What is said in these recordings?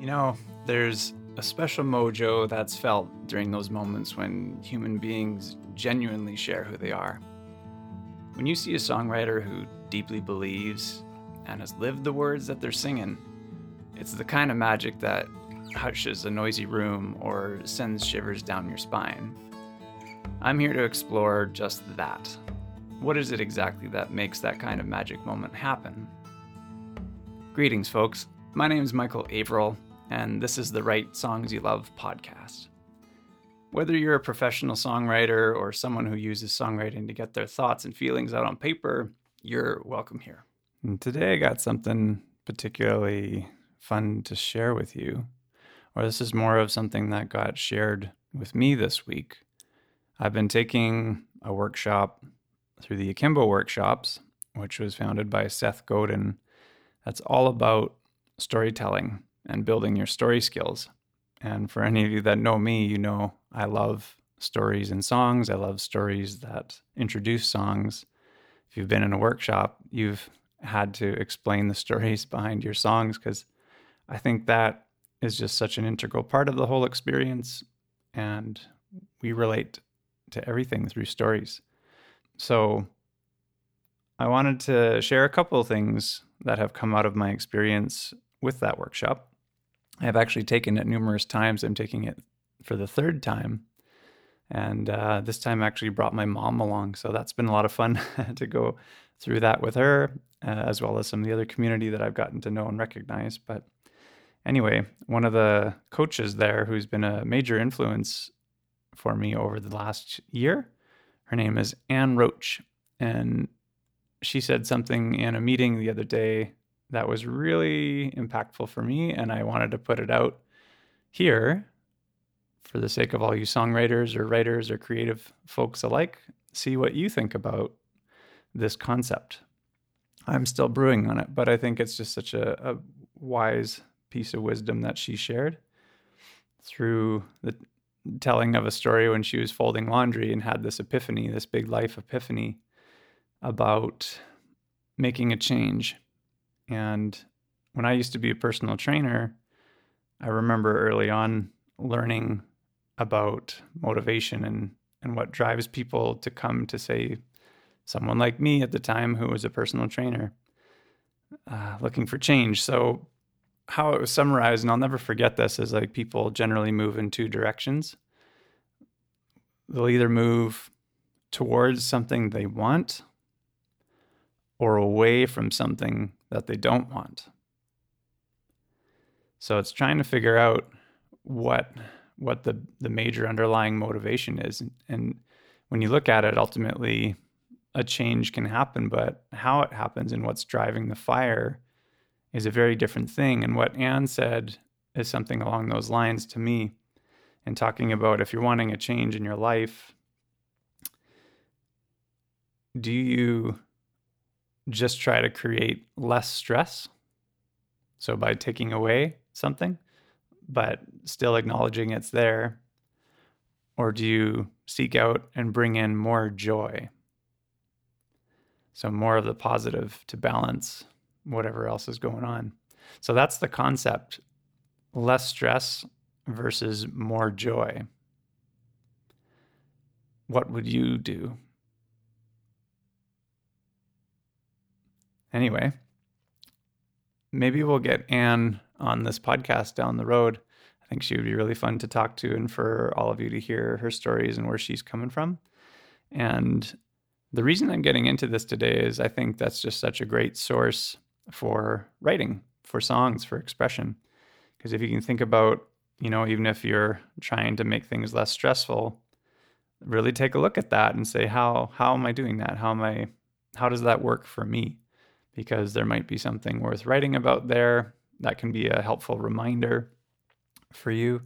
You know, there's a special mojo that's felt during those moments when human beings genuinely share who they are. When you see a songwriter who deeply believes and has lived the words that they're singing, it's the kind of magic that hushes a noisy room or sends shivers down your spine. I'm here to explore just that. What is it exactly that makes that kind of magic moment happen? Greetings, folks. My name is Michael Averill, and this is the Write Songs You Love podcast. Whether you're a professional songwriter or someone who uses songwriting to get their thoughts and feelings out on paper, you're welcome here. And today I got something particularly fun to share with you, or this is more of something that got shared with me this week. I've been taking a workshop through the Akimbo Workshops, which was founded by Seth Godin. That's all about storytelling and building your story skills. And for any of you that know me, you know I love stories and songs. I love stories that introduce songs. If you've been in a workshop, you've had to explain the stories behind your songs because I think that is just such an integral part of the whole experience. And we relate to everything through stories. So I wanted to share a couple of things that have come out of my experience with that workshop. I've actually taken it numerous times. I'm taking it for the third time. And uh, this time I actually brought my mom along. So that's been a lot of fun to go through that with her, uh, as well as some of the other community that I've gotten to know and recognize. But anyway, one of the coaches there who's been a major influence for me over the last year, her name is Anne Roach. And she said something in a meeting the other day that was really impactful for me, and I wanted to put it out here for the sake of all you songwriters or writers or creative folks alike. See what you think about this concept. I'm still brewing on it, but I think it's just such a, a wise piece of wisdom that she shared through the telling of a story when she was folding laundry and had this epiphany, this big life epiphany about making a change and when I used to be a personal trainer, I remember early on learning about motivation and, and what drives people to come to say, someone like me at the time who was a personal trainer uh, looking for change. So, how it was summarized, and I'll never forget this, is like people generally move in two directions. They'll either move towards something they want or away from something that they don't want. So it's trying to figure out what what the the major underlying motivation is. And when you look at it ultimately a change can happen but how it happens and what's driving the fire is a very different thing. And what Anne said is something along those lines to me. And talking about if you're wanting a change in your life do you just try to create less stress. So by taking away something, but still acknowledging it's there? Or do you seek out and bring in more joy? So more of the positive to balance whatever else is going on. So that's the concept less stress versus more joy. What would you do? Anyway, maybe we'll get Anne on this podcast down the road. I think she would be really fun to talk to and for all of you to hear her stories and where she's coming from. And the reason I'm getting into this today is I think that's just such a great source for writing, for songs, for expression. Because if you can think about, you know, even if you're trying to make things less stressful, really take a look at that and say, how how am I doing that? How am I how does that work for me? Because there might be something worth writing about there that can be a helpful reminder for you,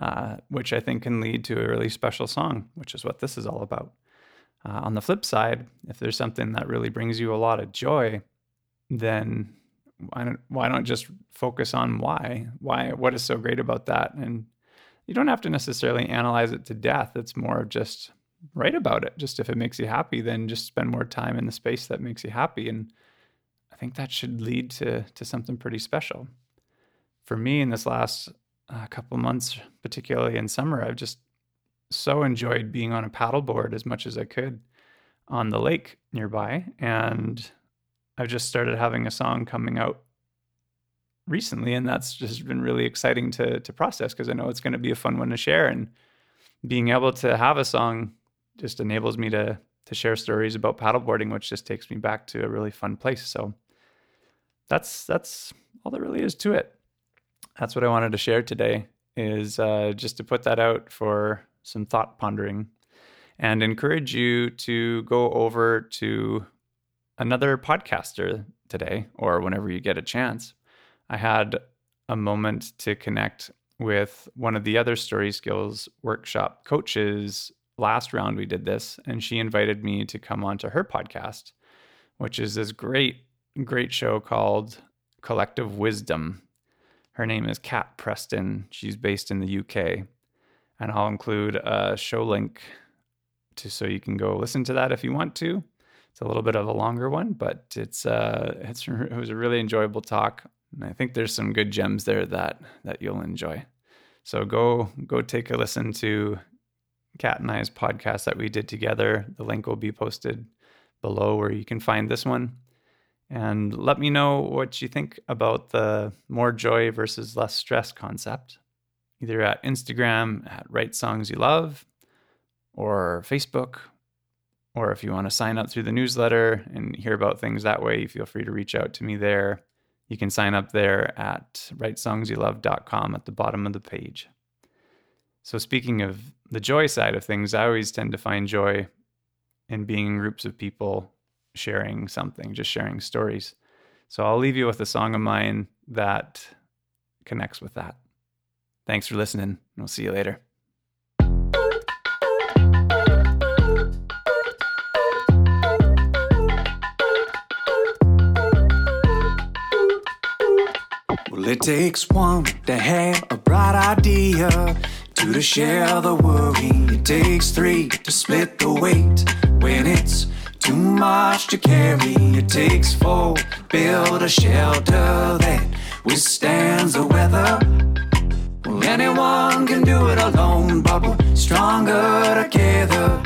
uh, which I think can lead to a really special song, which is what this is all about. Uh, on the flip side, if there's something that really brings you a lot of joy, then why don't, why don't just focus on why? Why? What is so great about that? And you don't have to necessarily analyze it to death. It's more of just write about it. Just if it makes you happy, then just spend more time in the space that makes you happy and think that should lead to to something pretty special. for me in this last uh, couple months, particularly in summer, I've just so enjoyed being on a paddleboard as much as I could on the lake nearby. And I've just started having a song coming out recently, and that's just been really exciting to to process because I know it's going to be a fun one to share. And being able to have a song just enables me to to share stories about paddleboarding, which just takes me back to a really fun place. So that's that's all there really is to it. That's what I wanted to share today. Is uh, just to put that out for some thought pondering and encourage you to go over to another podcaster today or whenever you get a chance. I had a moment to connect with one of the other story skills workshop coaches. Last round, we did this, and she invited me to come onto her podcast, which is this great, great show called Collective Wisdom. Her name is Kat Preston. She's based in the UK. And I'll include a show link to so you can go listen to that if you want to. It's a little bit of a longer one, but it's uh, it's it was a really enjoyable talk, and I think there's some good gems there that that you'll enjoy. So go go take a listen to Kat and I's podcast that we did together. The link will be posted below where you can find this one. And let me know what you think about the more joy versus less stress concept, either at Instagram at Write Songs You Love or Facebook or if you want to sign up through the newsletter and hear about things that way, feel free to reach out to me there. You can sign up there at writesongsyouLove.com at the bottom of the page. So, speaking of the joy side of things, I always tend to find joy in being in groups of people sharing something, just sharing stories. So, I'll leave you with a song of mine that connects with that. Thanks for listening, and we'll see you later. Well, it takes one to have a bright idea, two to share the worry. It takes three to split the weight when it's too much to carry. It takes four build a shelter that withstands the weather. Well, anyone can do it alone, but we're stronger together.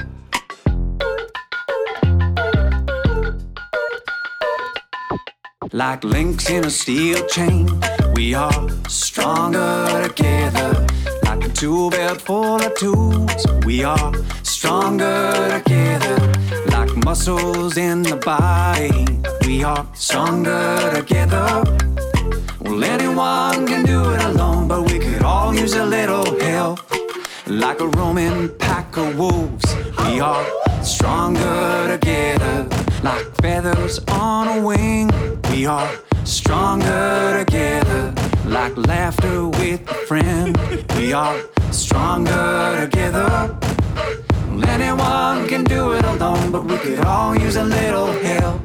Like links in a steel chain, we are stronger together. Like a tool belt full of tools, we are stronger together. Muscles in the body, we are stronger together. Well, anyone can do it alone, but we could all use a little help. Like a roaming pack of wolves, we are stronger together. Like feathers on a wing, we are stronger together. Like laughter with a friend, we are stronger together. Anyone can do it alone, but we could all use a little help.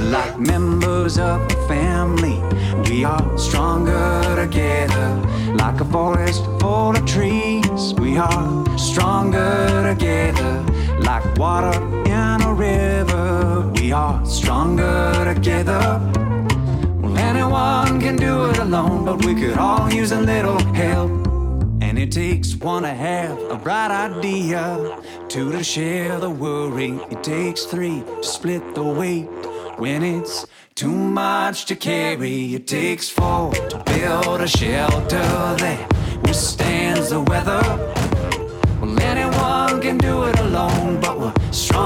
Like members of a family, we are stronger together. Like a forest full of trees, we are stronger together. Like water in a river, we are stronger together. Well, anyone can do it alone, but we could all use a little help. It takes one to have a bright idea, two to share the worry. It takes three to split the weight when it's too much to carry. It takes four to build a shelter that withstands the weather. Well, anyone can do it alone, but we're stronger